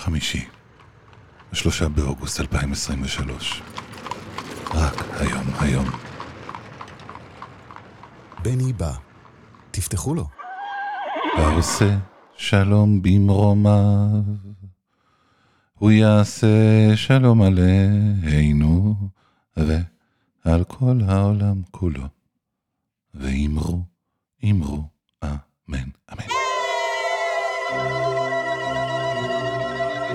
חמישי, השלושה באוגוסט 2023. רק היום, היום. בני בא. תפתחו לו. העושה שלום במרומיו, הוא יעשה שלום עלינו ועל כל העולם כולו. ואמרו, אמרו, אמן, אמן.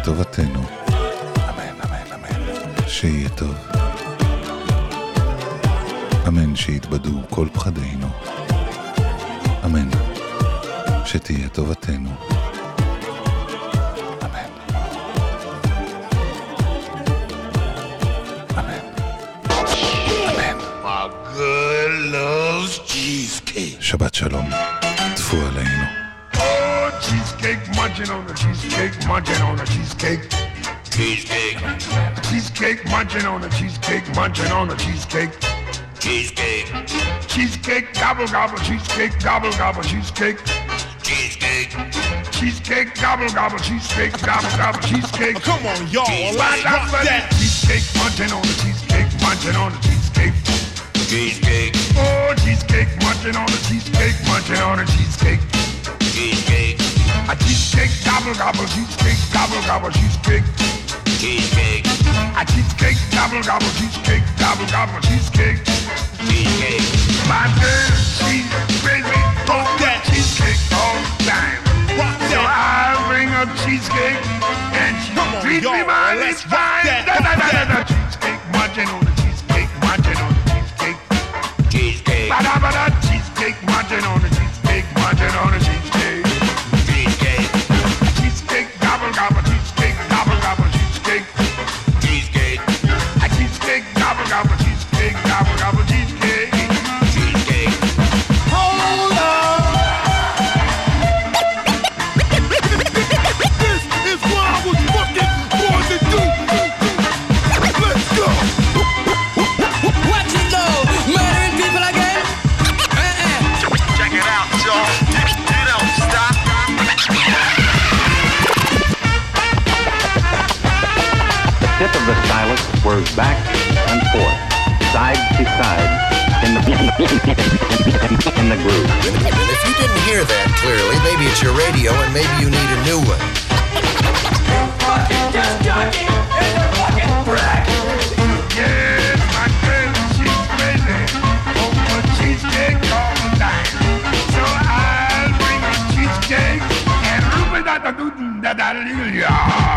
שתהיה טובתנו, אמן, אמן, אמן. שיהיה טוב. אמן שיתבדו כל פחדינו, Cheesecake, munching on the cheesecake, munching on the cheesecake. Cheesecake. Cheesecake, gobble gobble, cheesecake, gobble gobble, cheesecake. Cheesecake. Cheesecake, gobble gobble, cheesecake, gobble gobble, cheesecake. Come on, y'all, let's rock that. Cheesecake, munching on the cheesecake, munching on the cheesecake. Cheesecake. Oh, cheesecake, munching on the cheesecake, munching on the cheesecake. Cheesecake. A cheesecake, gobble gobble, cheesecake, gobble gobble, cheesecake. Cheesecake. A cheesecake, gobble gobble, cheesecake, gobble gobble, cheesecake. Cheesecake. My girl, she's crazy for that cheesecake all the time. Rock So that. I'll bring her cheesecake and she Come on, treats me y'all, mighty fine. that, Da, da, da, da, da. Cheesecake, munching on the cheesecake, munching on the cheesecake. Cheesecake. Ba da ba da. Cheesecake, munching on the cheesecake, munching on the. Cheesecake. Stylus back and forth, side to side, in the in the groove. If you didn't hear that clearly, maybe it's your radio and maybe you need a new one. Yes, my girl, she's crazy over oh, cheesecake all the time. So I'll bring her cheesecake and Rupert da da doo da da da da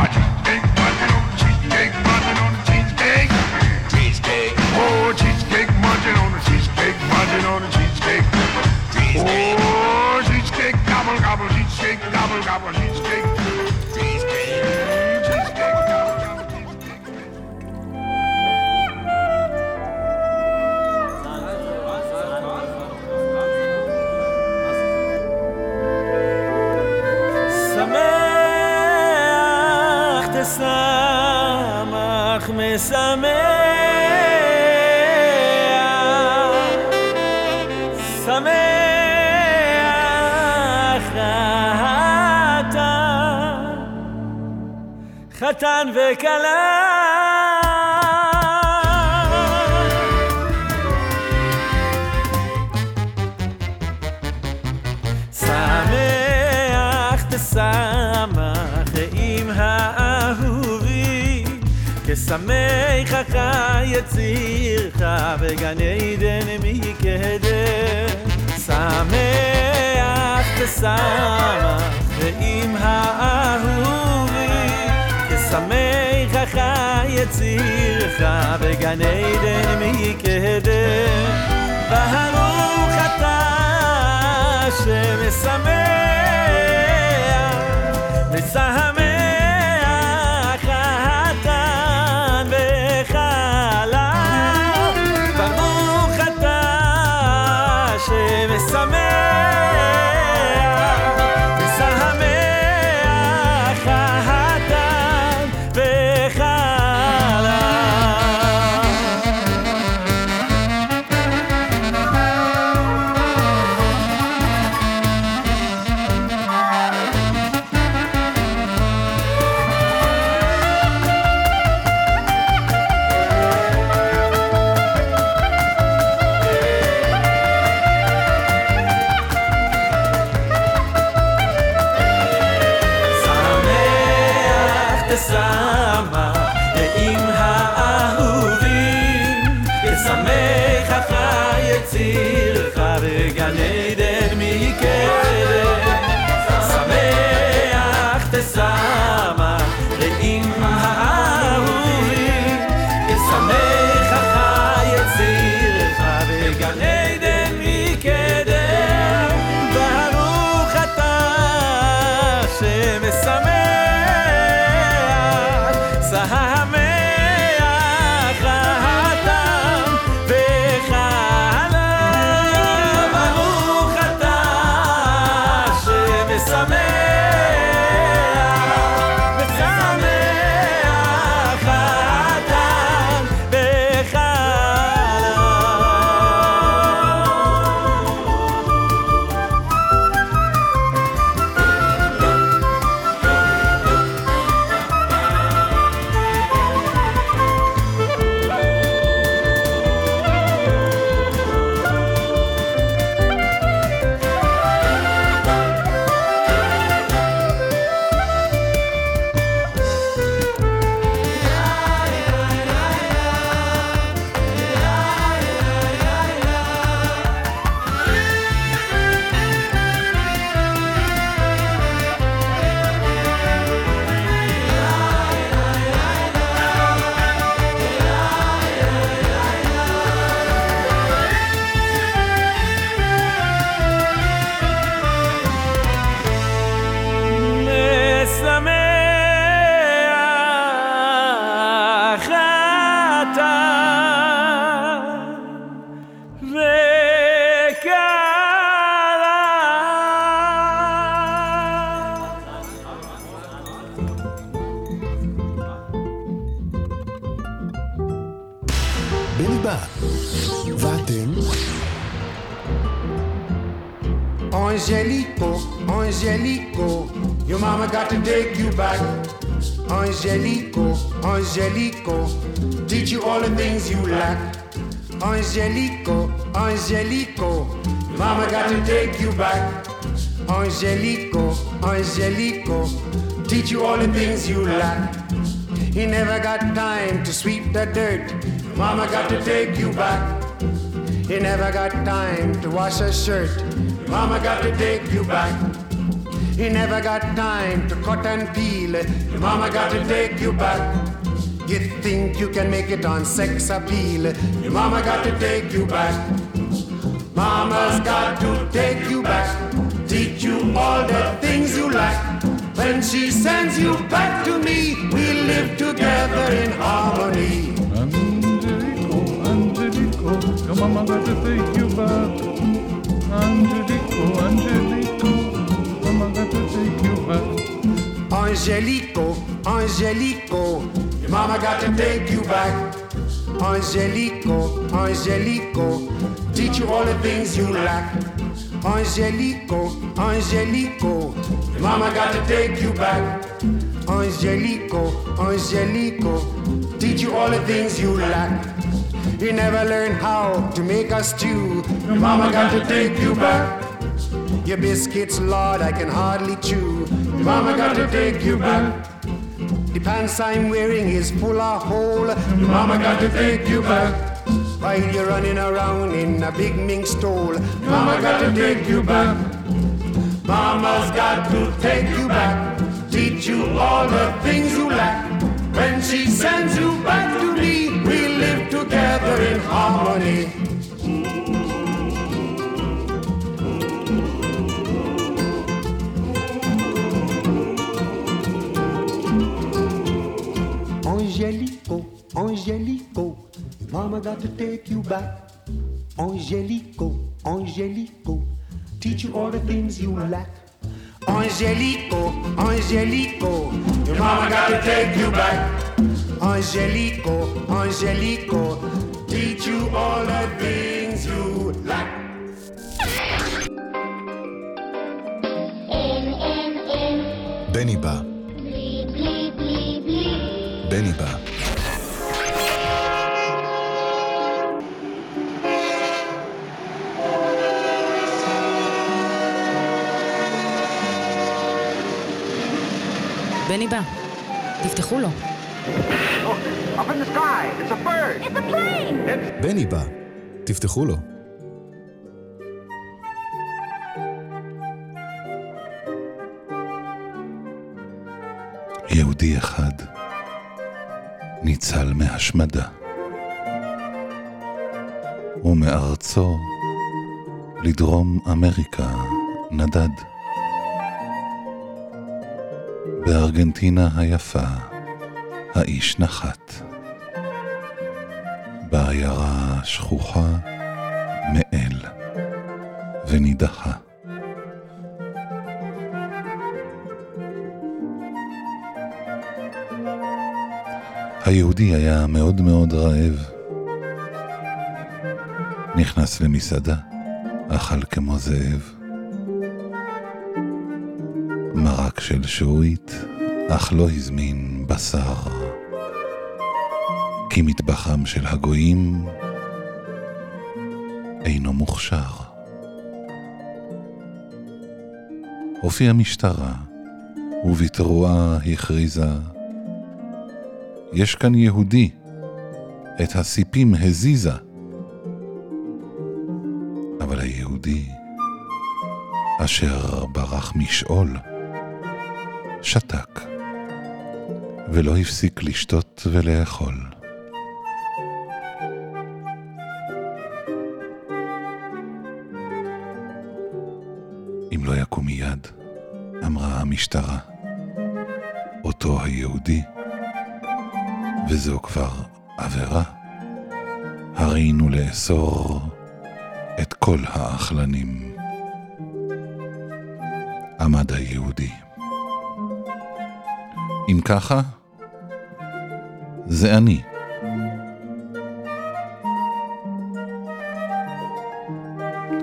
וכלה שמח תשמח עם האהובי כשמחך יצירך בגן עדן מקדם שמח תשמח ועם האהובי תשמח אחי יצירך בגן עדן מקדם ברוך אתה שמשמח משמח החתן Angelico, teach you all the things you lack. Angelico, Angelico, mama got to take you back. Angelico, Angelico, teach you all the things you lack. He never got time to sweep the dirt. Mama got to take you back. He never got time to wash a shirt. Mama got to take you back. He never got time to cut and peel. Mama got to take you back. You think you can make it on sex appeal. Your mama got to take you back. Mama's got to take you back. Teach you all the things you lack. When she sends you back to me, we live together in harmony. Angelico, Angelico, your mama got to take you back. Angelico, Angelico, mama got to take you back. Angelico, Angelico, mama got to take you back. Angelico, Angelico, teach you all the things you lack. Angelico, Angelico, mama got to take you back. Angelico, Angelico, teach you all the things you lack. You never learned how to make a stew. Mama got to take you back. Your biscuits, Lord, I can hardly chew. Mama got to take you back. The pants I'm wearing is full of hole. Mama got to take you back. While you're running around in a big mink stole. Mama got to take you back. Mama's got to take you back, teach you all the things you lack. When she sends you back to me, we live together in harmony. Angelico, Angelico, your mama got to take you back. Angelico, Angelico, teach you all the things you lack. Angelico, Angelico, your mama got to take you back. Angelico, Angelico, teach you all the things you lack. בני בא. בני בא, תפתחו לו. Up in the sky, it's a bird. It's a plane. בני בא. תפתחו לו. יהודי אחד ניצל מהשמדה, ומארצו לדרום אמריקה נדד. בארגנטינה היפה האיש נחת, בעיירה שכוחה מאל ונידחה. היהודי היה מאוד מאוד רעב. נכנס למסעדה, אכל כמו זאב. של שעועית, אך לא הזמין בשר. כי מטבחם של הגויים אינו מוכשר. הופיעה משטרה, ובתרועה הכריזה יש כאן יהודי, את הסיפים הזיזה. אבל היהודי, אשר ברח משאול, שתק, ולא הפסיק לשתות ולאכול. אם לא יקום מיד, אמרה המשטרה, אותו היהודי וזו כבר עבירה. הרינו לאסור את כל האכלנים. עמד היהודי. ככה, זה אני.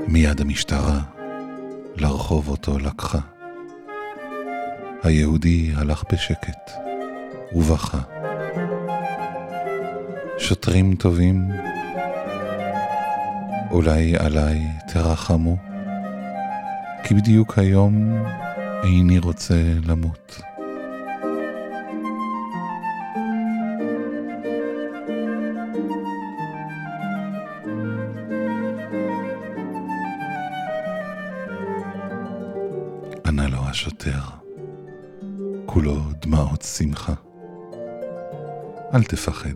מיד המשטרה לרחוב אותו לקחה. היהודי הלך בשקט ובכה. שוטרים טובים, אולי עליי תרחמו, כי בדיוק היום איני רוצה למות. אל תפחד.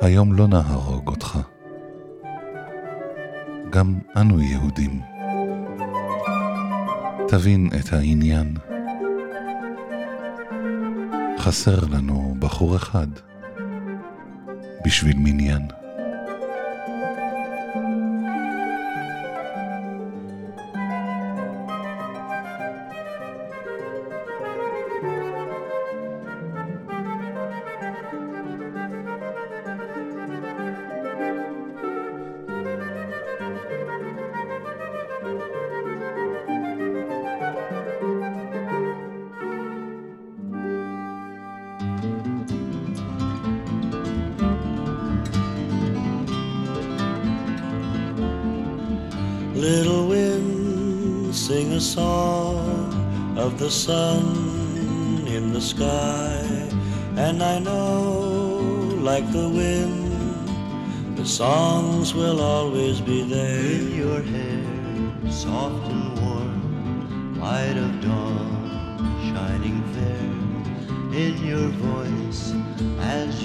היום לא נהרוג אותך. גם אנו יהודים. תבין את העניין. חסר לנו בחור אחד בשביל מניין.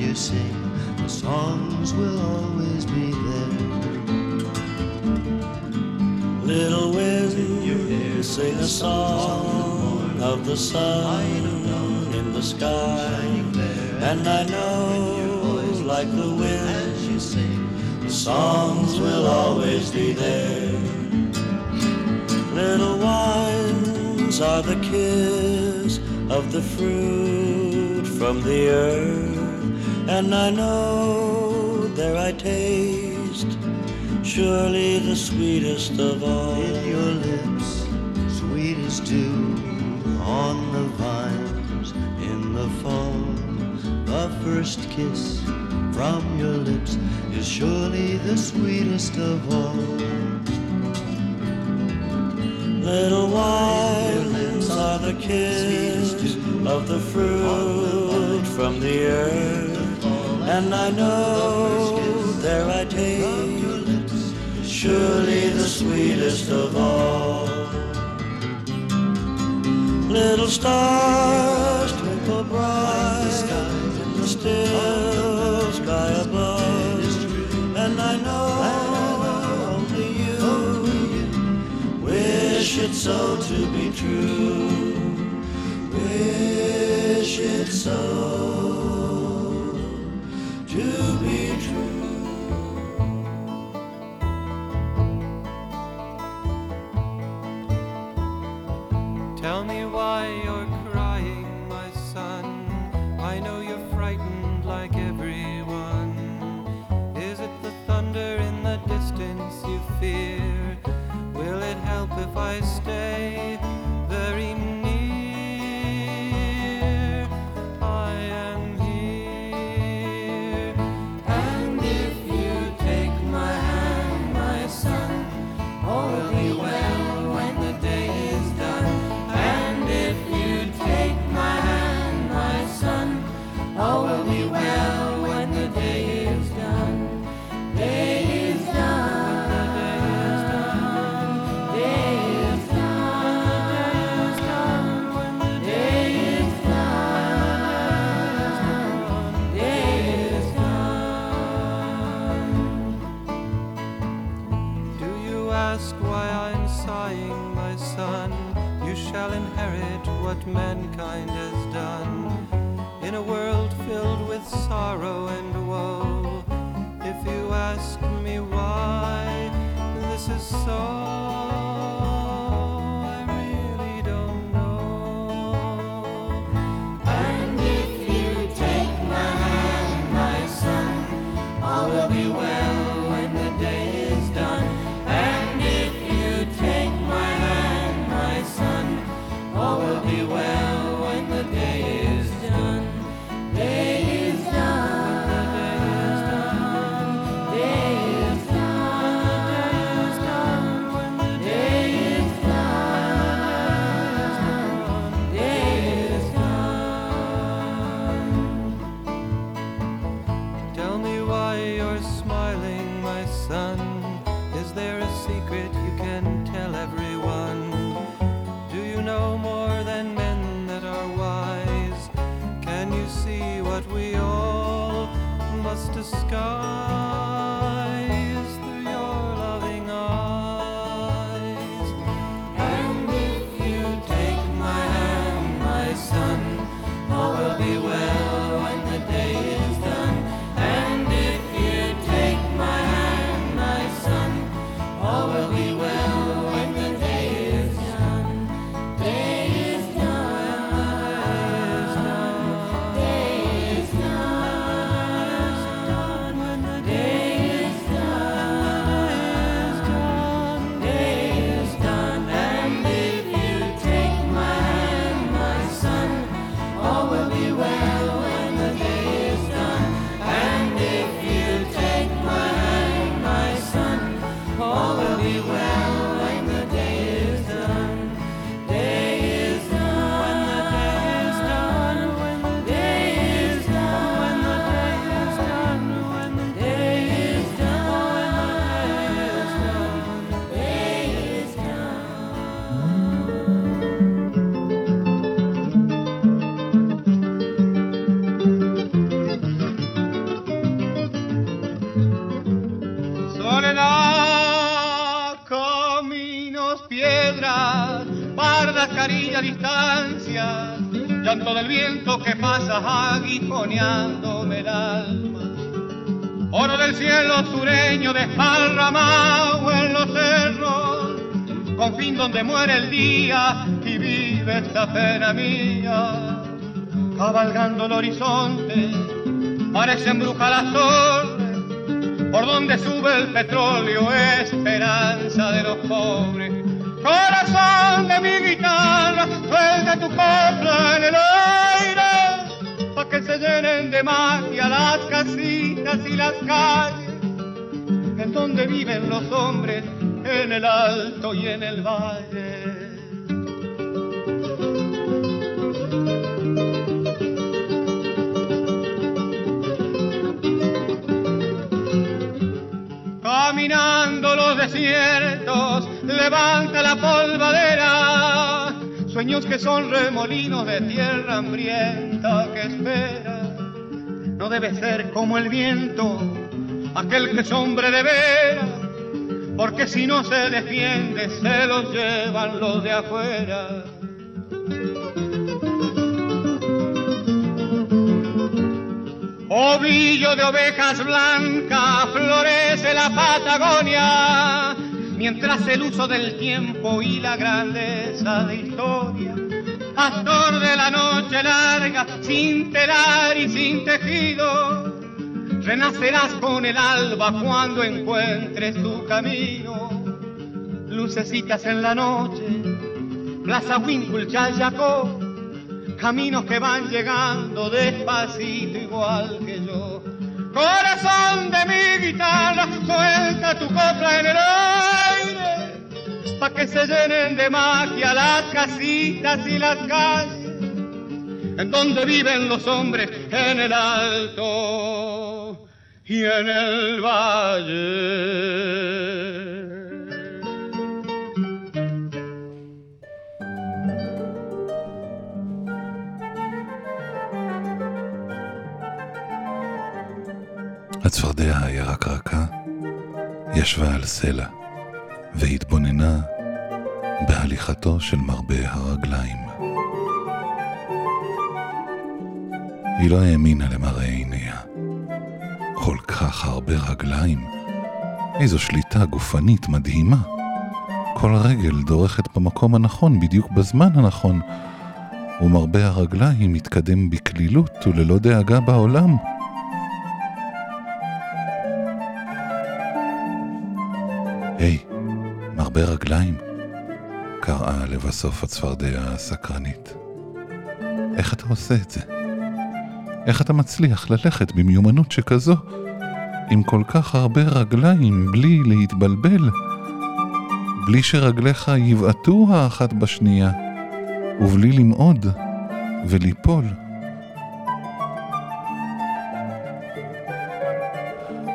You sing. The songs will always be there. Little wind, you sing a song of the sun in the sky, and I know, like the wind, you sing, the songs will always be there. Little wines are the kiss of the fruit from the earth, and I know there I taste surely the sweetest of all. In your lips, sweet as dew on the vines in the fall. The first kiss from your lips is surely the sweetest of all. Little violins are the kiss of the fruit from the earth, and I know there I taste surely the sweetest of all. Little stars twinkle bright in the still sky above, and I know only you wish it so to be true. Wish it so to be true. Tell me why you're crying, my son. I know you're frightened like everyone. Is it the thunder in the distance you fear? Will it help if I stay sorrow and woe, if you ask me why this is so, melhor. Viento que pasa aguijoneándome el alma. Oro del cielo sureño desparramado en los cerros, con fin donde muere el día y vive esta pena mía. Cabalgando el horizonte, parece embruja la torre, por donde sube el petróleo, esperanza de los pobres. Corazón de mi guitarra, suelta tu copla de magia las casitas y las calles, en donde viven los hombres, en el alto y en el valle. Caminando los desiertos, levanta la polvadera, sueños que son remolinos de tierra hambrienta que espera. Debe ser como el viento, aquel que es hombre de veras, porque si no se defiende se los llevan los de afuera. Ovillo de ovejas blancas, florece la Patagonia, mientras el uso del tiempo y la grandeza de historia, pastor de la noche larga, sin telar y sin tejido, renacerás con el alba cuando encuentres tu camino. Lucecitas en la noche, Plaza Winkle, Chayacó, caminos que van llegando despacito igual que yo. Corazón de mi guitarra, suelta tu copla en el pa' que se llenen de magia las casitas y las calles, en donde viven los hombres en el alto y en el valle. הצפרדע הירקרקה ישבה על סלע והתבוננה בהליכתו של מרבה הרגליים. היא לא האמינה למראה עיניה. כל כך הרבה רגליים, איזו שליטה גופנית מדהימה. כל רגל דורכת במקום הנכון, בדיוק בזמן הנכון, ומרבה הרגליים מתקדם בקלילות וללא דאגה בעולם. מרבה רגליים, קראה לבסוף הצפרדע הסקרנית. איך אתה עושה את זה? איך אתה מצליח ללכת במיומנות שכזו, עם כל כך הרבה רגליים בלי להתבלבל, בלי שרגליך יבעטו האחת בשנייה, ובלי למעוד וליפול?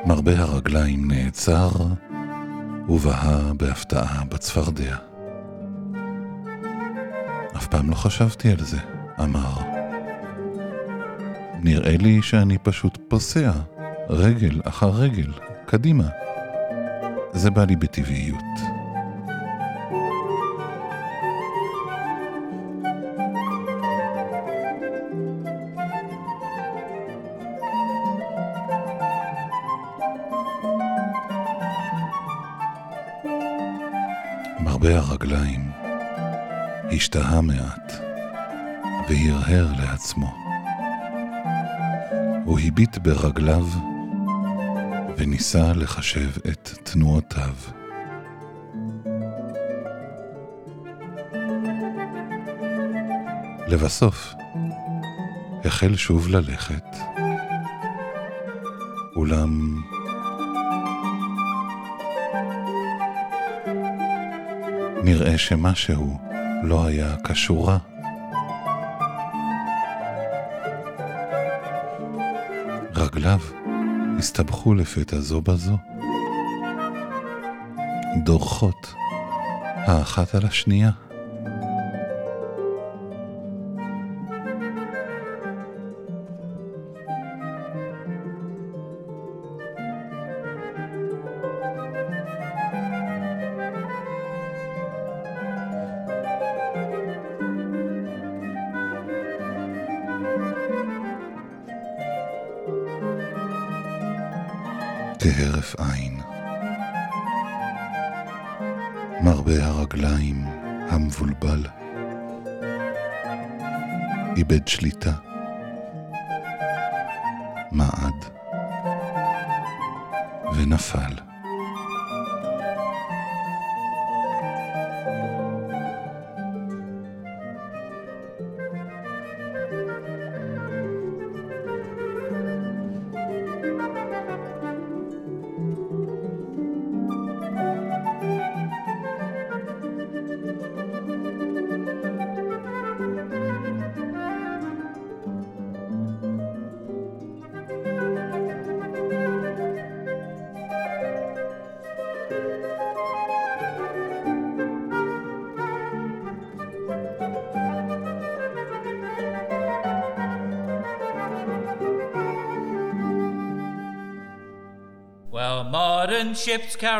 מרבה הרגליים נעצר, ובהה בהפתעה בצפרדע. אף פעם לא חשבתי על זה, אמר. נראה לי שאני פשוט פוסע, רגל אחר רגל, קדימה. זה בא לי בטבעיות. השתהה מעט והרהר לעצמו. הוא הביט ברגליו וניסה לחשב את תנועותיו. לבסוף, החל שוב ללכת, אולם נראה שמשהו לא היה כשורה. רגליו הסתבכו לפתע זו בזו, דורכות האחת על השנייה.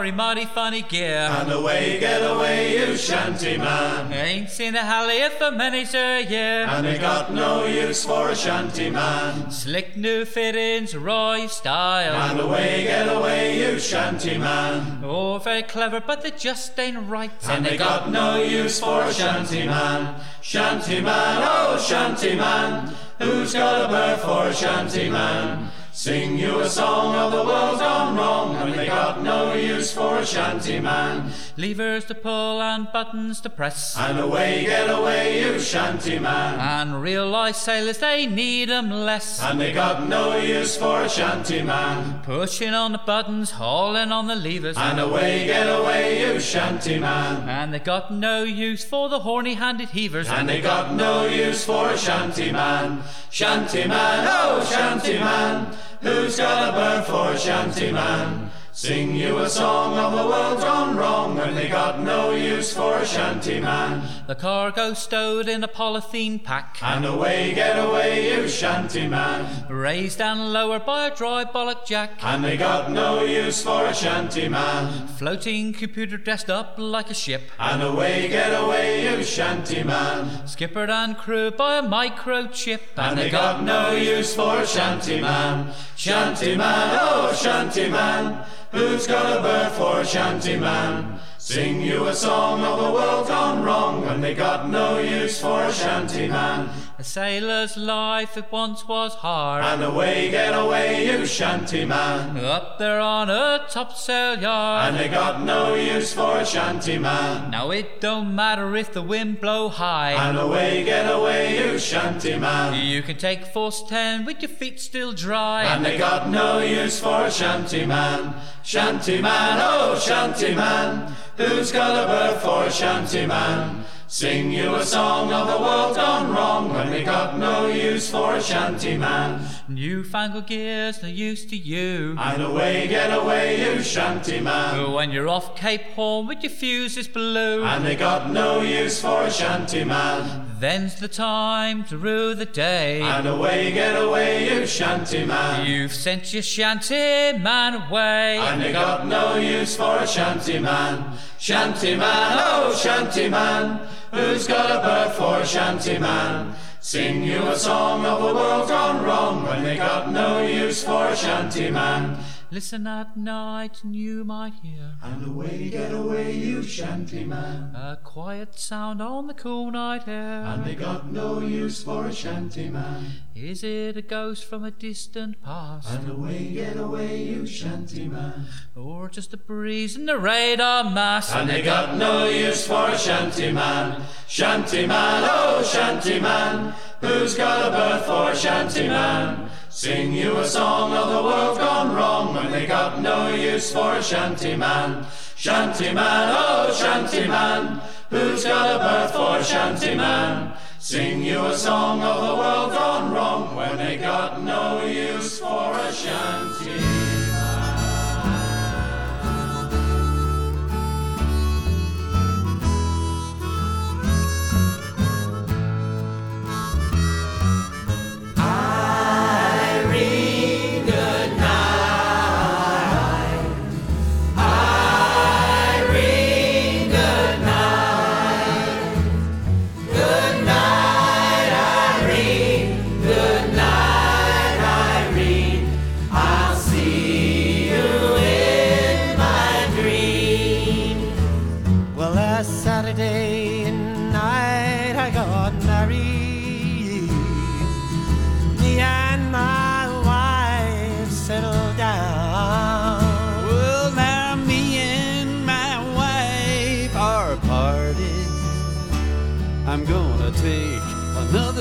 Ships carry mighty funny gear. And away, get away, you shanty man. Ain't seen a halliard for many a year. And they got no use for a shanty man. Slick new fittings, Roy style. And away, get away, you shanty man. Oh, very clever, but they just ain't right. And they got no use for a shanty man. Shanty man, oh shanty man. Who's got a bird for a shanty man? Sing you a song of the world gone wrong, and they got no use for a shanty man. Levers to pull and buttons to press. And away, get away, you shanty man. And real life sailors, they need 'em less. And they got no use for a shanty man. Pushing on the buttons, hauling on the levers. And away, get away, you shanty man. And they got no use for the horny handed heavers. And they got no use for a shanty man. Shanty man, oh shanty man. Who's got a bird for a shanty man? Sing you a song of the world gone wrong, and they got no use for a shanty man. The cargo stowed in a polythene pack. And away, get away, you shanty man. Raised and lowered by a hydraulic jack. And they got no use for a shanty man. Floating computer dressed up like a ship. And away, get away, you shanty man. Skippered and crewed by a microchip. And they got no use for a shanty man. Shanty man, oh shanty man. Who's got a bird for a shanty man? Sing you a song of a world gone wrong, and they got no use for a shanty man. A sailor's life it once was hard. And away, get away, you shanty man. Up there on a topsail yard. And they got no use for a shanty man. Now it don't matter if the wind blow high. And away, get away, you shanty man. You can take force ten with your feet still dry. And they got no use for a shanty man. Shanty man, oh shanty man. Who's got a bird for a shanty man? Sing you a song of the world gone wrong when they got no use for a shanty man. Newfangled gears no use to you. And away, get away, you shanty man. When you're off Cape Horn with your fuses blew. And they got no use for a shanty man. Then's the time to rue the day. And away, get away, you shanty man. You've sent your shanty man away. And they got no use for a shanty man. Shanty man, oh shanty man. Who's got a bird for a shanty man? Sing you a song of a world gone wrong when they got no use for a shanty man. Listen at night and you might hear. And away, get away, you shanty man. A quiet sound on the cool night air. And they got no use for a shanty man. Is it a ghost from a distant past? And away, get away, you shanty man. Or just a breeze in the radar mast? And they got no use for a shanty man. Shanty man, oh shanty man. Who's got a bird for a shanty man? Sing you a song of the world gone wrong when they got no use for a shanty man. Shanty man, oh shanty man. Who's got a bird for a shanty man? Sing you a song of the world gone wrong when they got no use for a shanty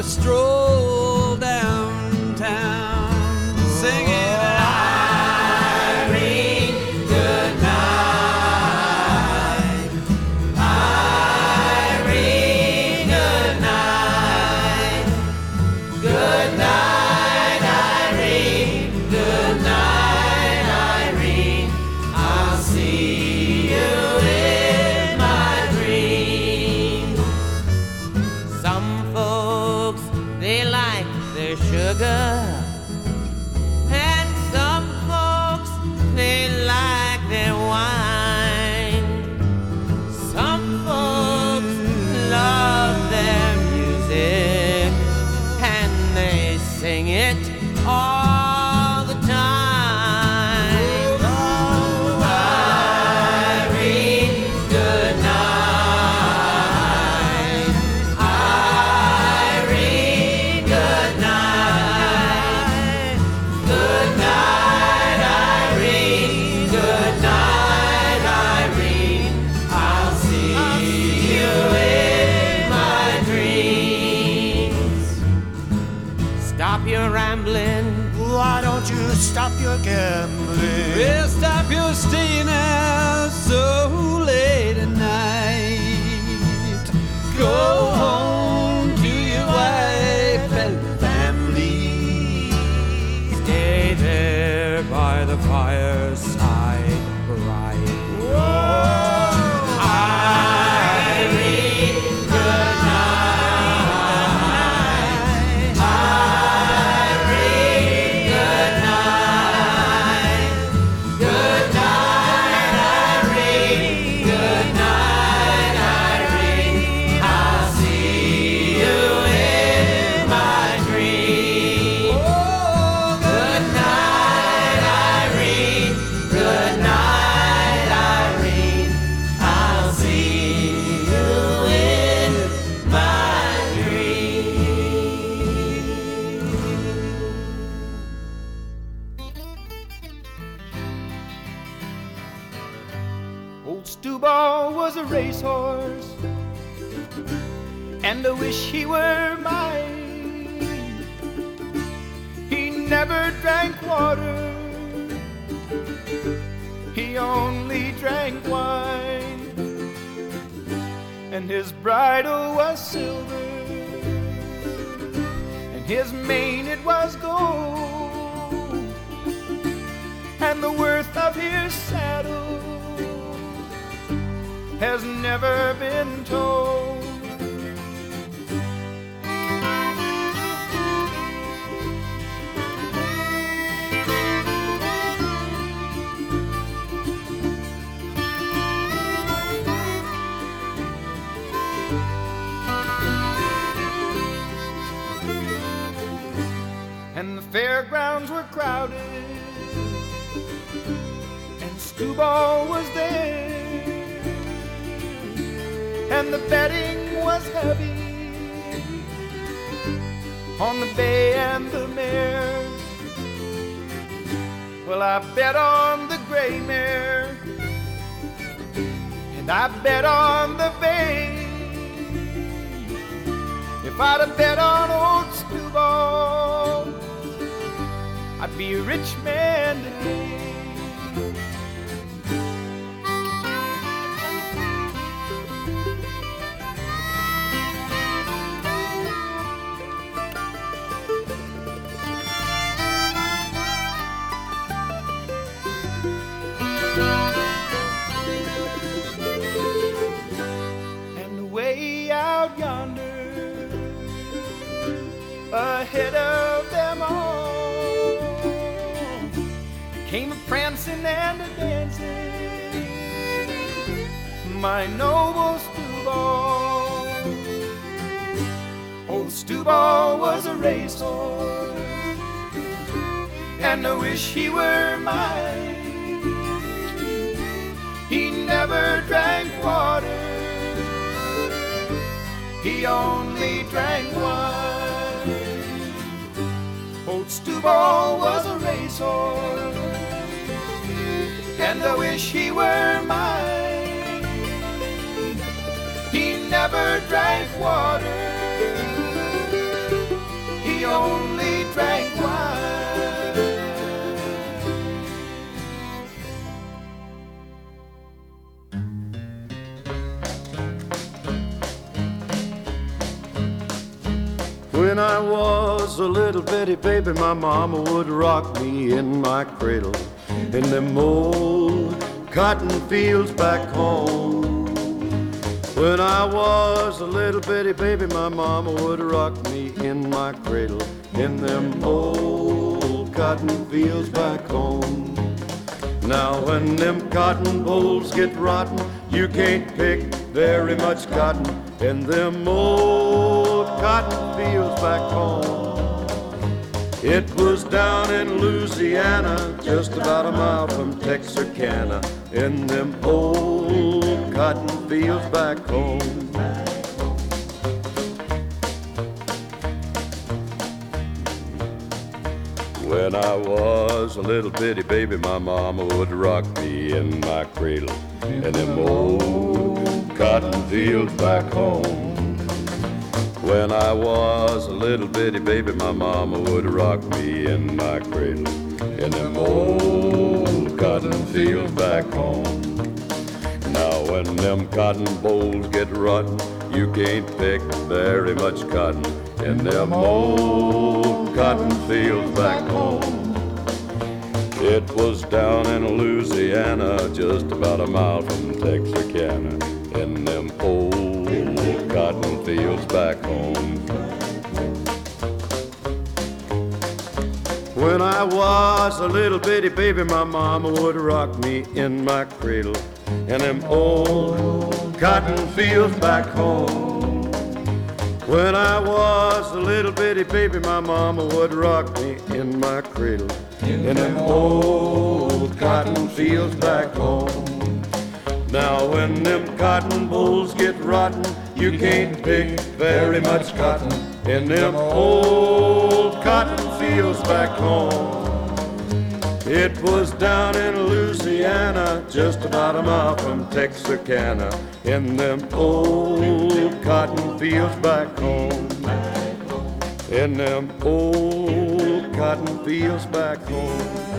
another stroll downtown, gambling? Well, stop your staying out oh, so late at night. Go home and his bridle was silver, and his mane it was gold, and the worth of his saddle has never been told. Fairgrounds were crowded, and Stewball was there and the betting was heavy on the bay and the mare. Well, I bet on the gray mare, and I bet on the bay. If I'd have bet on old Stewball, I'd be a rich man today. And way out yonder, ahead of prancing and a dancing, my noble Stewball. Old Stewball was a racehorse, and I wish he were mine. He never drank water, he only drank wine. Old Stewball was a racehorse, and I wish he were mine. He never drank water, he only drank wine. When I was a little bitty baby, my mama would rock me in my cradle in them old cotton fields back home. When I was a little bitty baby, my mama would rock me in my cradle in them old cotton fields back home. Now when them cotton bolls get rotten, you can't pick very much cotton in them old cotton fields back home. It was down in Louisiana, just about a mile from Texarkana, in them old cotton fields back home. When I was a little bitty baby, my mama would rock me in my cradle in them old cotton fields back home. When I was a little bitty baby, my mama would rock me in my cradle in them old cotton fields back home. Now when them cotton bolls get rotten, you can't pick very much cotton in them old cotton fields back home. It was down in Louisiana, just about a mile from Texarkana, in them old cotton fields back home. When I was a little bitty baby, my mama would rock me in my cradle in them old cotton fields back home. When I was a little bitty baby, my mama would rock me in my cradle in them old cotton fields back home. Now when them cotton bolls get rotten, you can't pick very much cotton in them old cotton back home. It was down in Louisiana, just about a mile from Texarkana, in them old cotton fields back home. In them old cotton fields back home.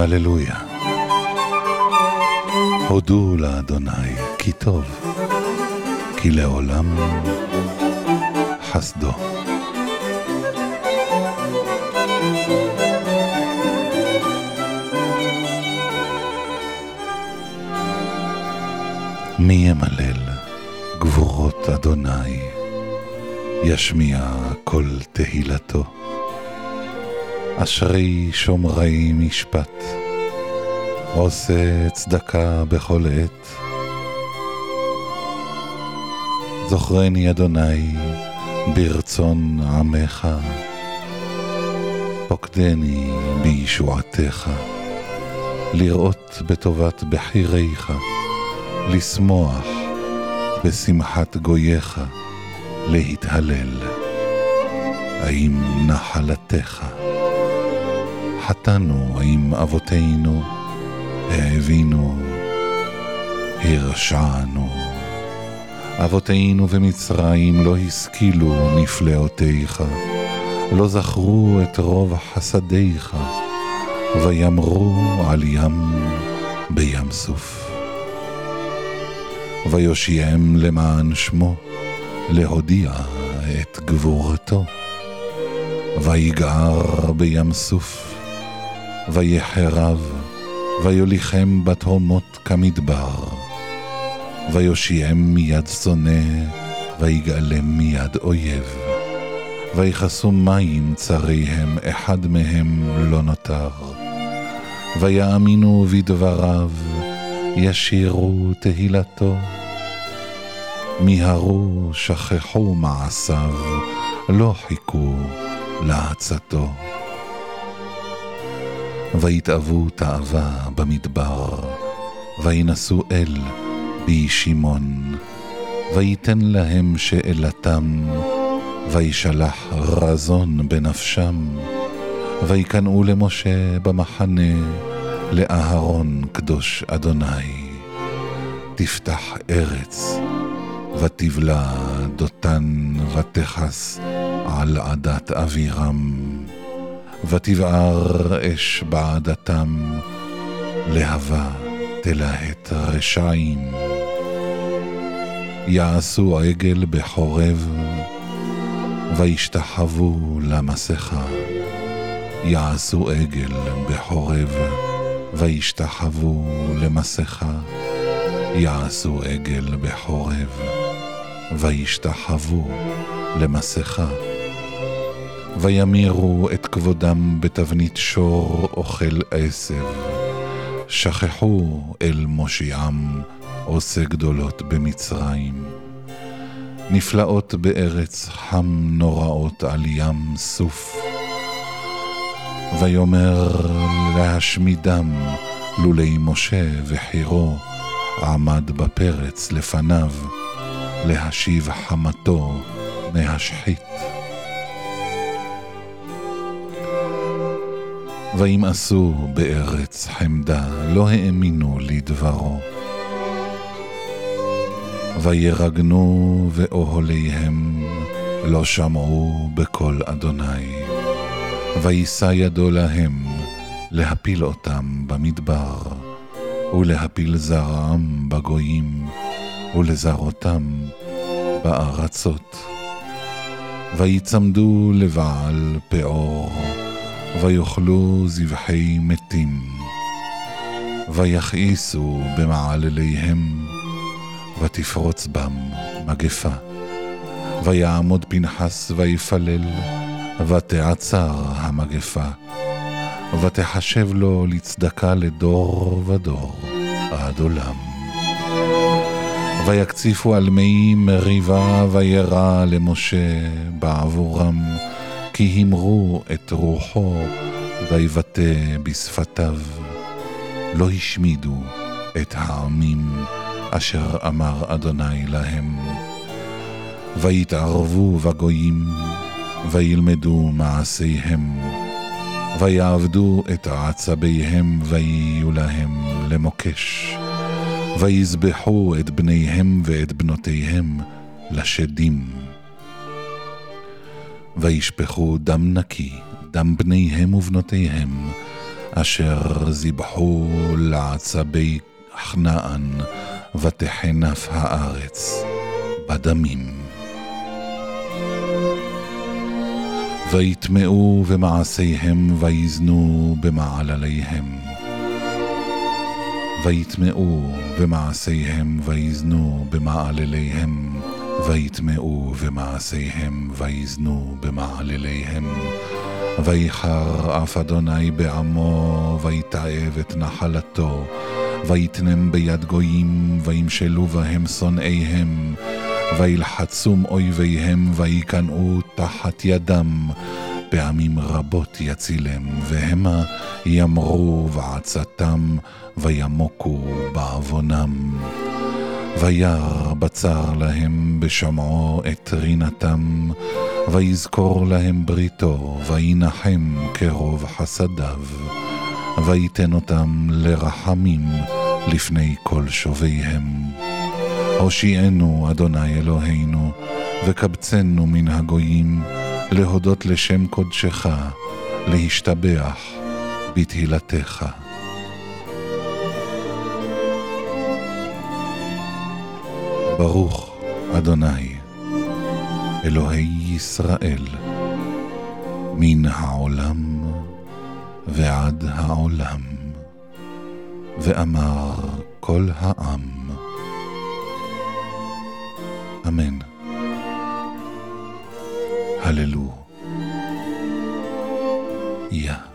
הללויה. הודו לאדוני כי טוב, כי לעולם חסדו. מי ימלל גבורות אדוני, ישמיע קול תהילתו. אשרי שומרי משפט, עושה צדקה בכל עת. זוכרני אדוני ברצון עמך, פוקדני בישועתך, לראות בטובת בחיריך, לשמוח בשמחת גוייך, להתהלל. האם נחלתך? חטאנו עם אבותינו, האבינו, הרשענו, אבותינו במצרים לא השכילו נפלאותיך, לא זכרו את רוב חסדיך, וימרו על ים בים סוף. ויושיעם למען שמו, להודיע את גבורתו. ויגער בים סוף, ויחרב, ויוליכם בתהומות כמדבר. ויושיעם מיד שונא, ויגאלם מיד אויב. ויכסו מים צריהם, אחד מהם לא נותר. ויאמינו בדבריו, ישירו תהילתו. מיהרו, שכחו מעשיו, לא חיכו לעצתו. ויתאוו תאווה במדבר, וינשאו אל בישימון, ויתן להם שאלתם, וישלח רזון בנפשם, ויקנאו למשה במחנה, לאהרון קדוש אדוני. תפתח ארץ, ותבלע דותן ותכס על עדת אבירם, ותבער אש בעדתם, להבה תלהט רשעים. יעשו עגל בחורב, וישתחוו למסכה. יעשו עגל בחורב, וישתחוו למסכה. יעשו עגל בחורב, וישתחוו למסכה. וימירו את כבודם בתבנית שור אוכל עשב. שכחו אל מושיעם עושה גדולות במצרים. נפלאות בארץ חם נוראות על ים סוף. ויאמר להשמידם לולי משה וחירו עמד בפרץ לפניו להשיב חמתו מהשחית. וימאסו בארץ חמדה, לא האמינו לדברו. וירגנו ואוהליהם, לא שמעו בקול אדוני. וישא ידו להם, להפיל אותם במדבר, ולהפיל זרעם בגויים, ולזרותם בארצות. ויצמדו לבעל פאור, ויאכלו זבחי מתים, ויכעיסו במעלליהם, ותפרוץ בם מגפה. ויעמוד פנחס ויפלל, ותעצר המגפה, ותחשב לו לצדקה לדור ודור עד עולם. ויקציפו על מי מריבה וירא למשה בעבורם, כי המרו את רוחו ויבטא בשפתיו. לא השמידו את העמים אשר אמר אדוני להם. ויתערבו בגויים, וילמדו מעשיהם, ויעבדו את עצביהם, ויהיו להם למוקש. ויזבחו את בניהם ואת בנותיהם לשדים. וישפכו דם נקי, דם בניהם ובנותיהם, אשר זבחו לעצבי כנען, ותחנף הארץ בדמים. ויטמעו במעשיהם ויזנו במעלליהם. ויטמעו במעשיהם ויזנו במעלליהם. ויטמעו במעשיהם ויזנו במעלליהם. ויחר אף אדוני בעמו, ויתעב את נחלתו, ויתנם ביד גויים, וימשלו בהם שונאיהם, וילחצום אויביהם, ויקנאו תחת ידם. פעמים רבות יצילם, והמה ימרו בעצתם, וימוקו בעוונם. וירא בצר להם בשמעו את רינתם, ויזכור להם בריתו, וינחם כרוב חסדיו, ויתן אותם לרחמים לפני כל שוביהם. הושיענו, אדוני אלוהינו, וקבצנו מן הגויים, להודות לשם קודשך, להשתבח בתהילתך. ברוך אדוני, אלוהי ישראל, מן העולם ועד העולם, ואמר כל העם, אמן. הללו. יא. Yeah.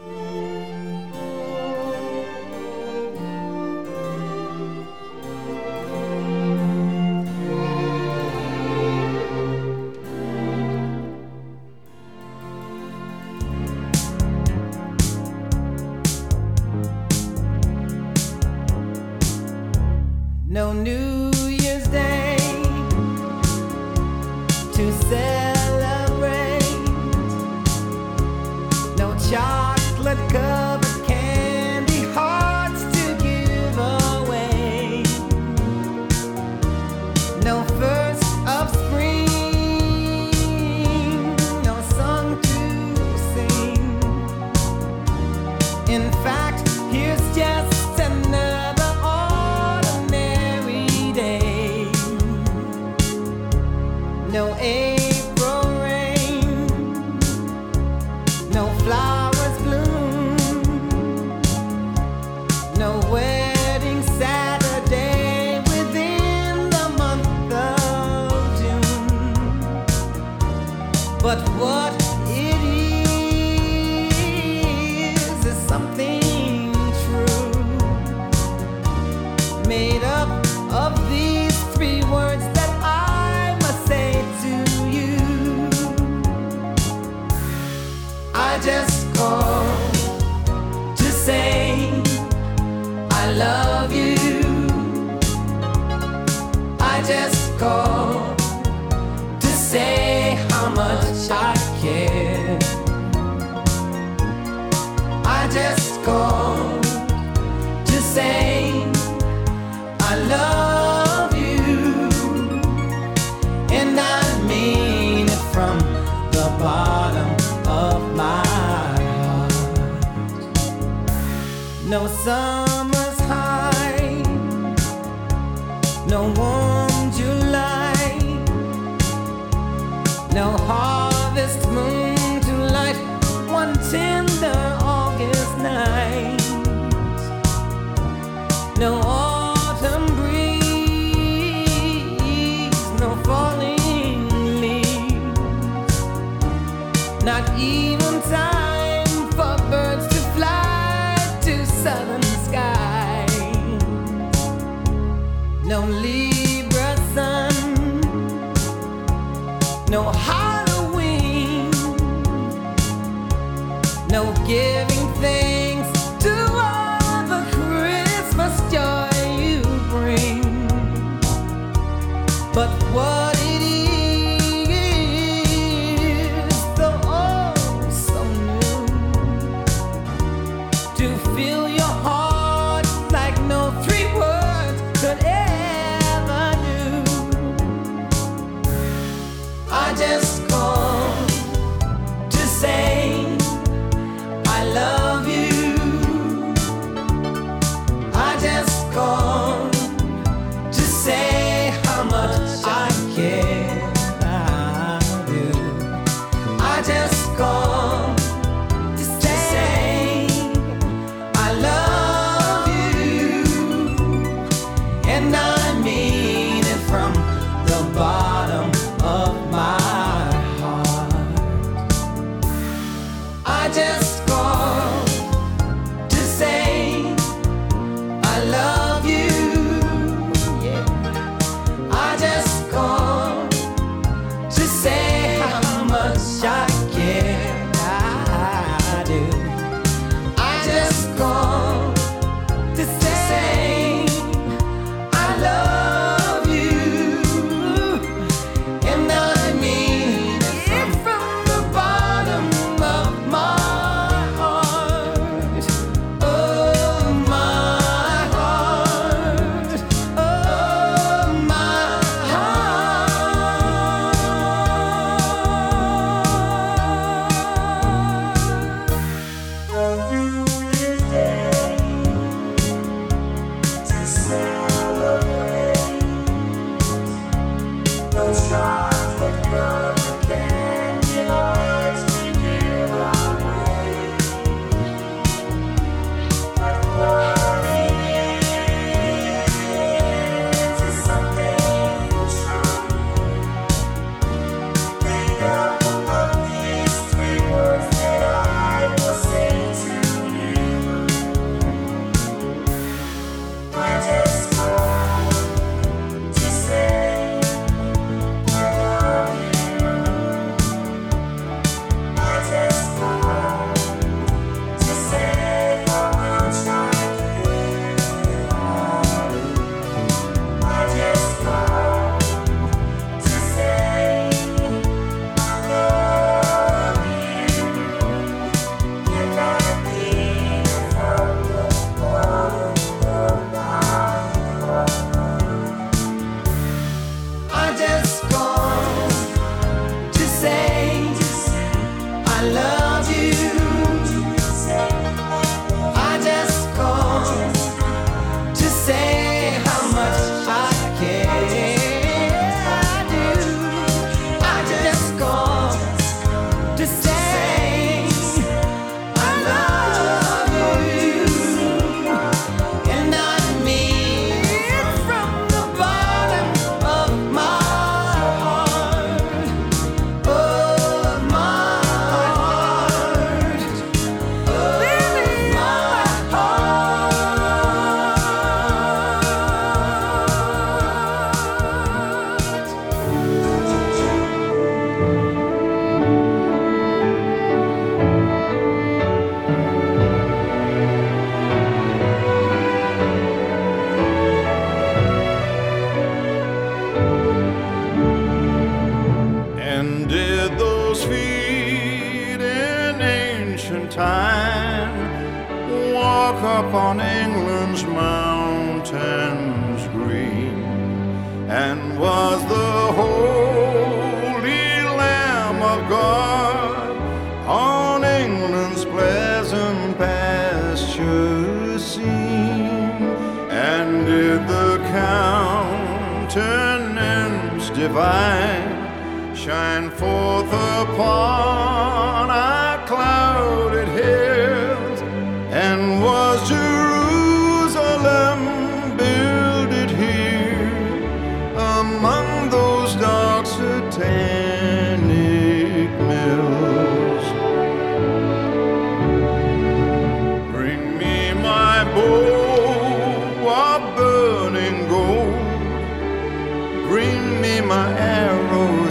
divine shine forth upon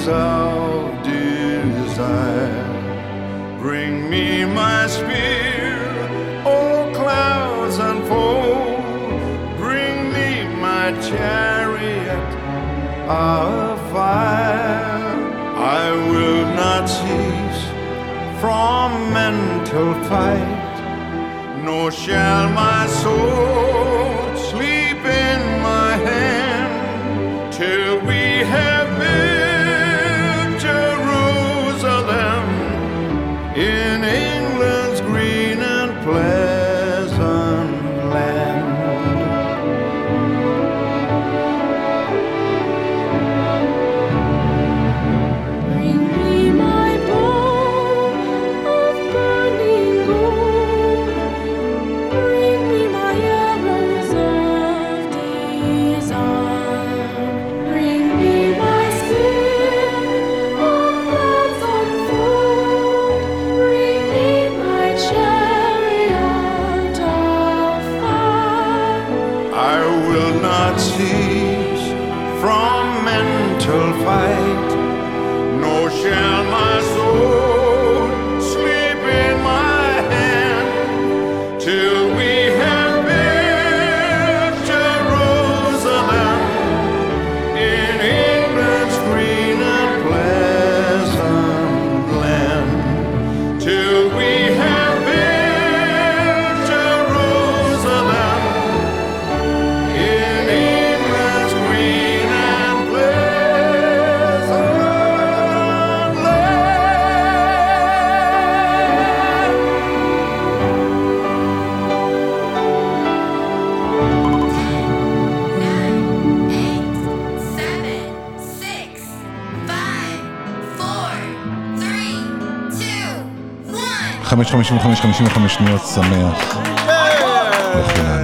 wings of desire. Bring me my spear, all clouds unfold. Bring me my chariot of fire. I will not cease from mental fight. 55-55 שניות שמח כן. לכולנו.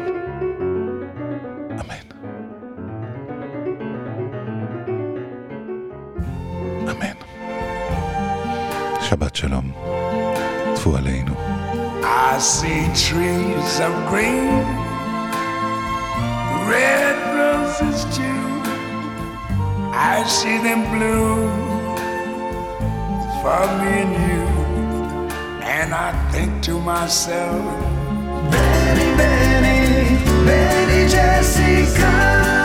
שבת שלום. צפו עלינו. I see trees of green, red roses too. I see them bloom for me and you. And I think to myself, Benny, Benny, Benny, Jessica.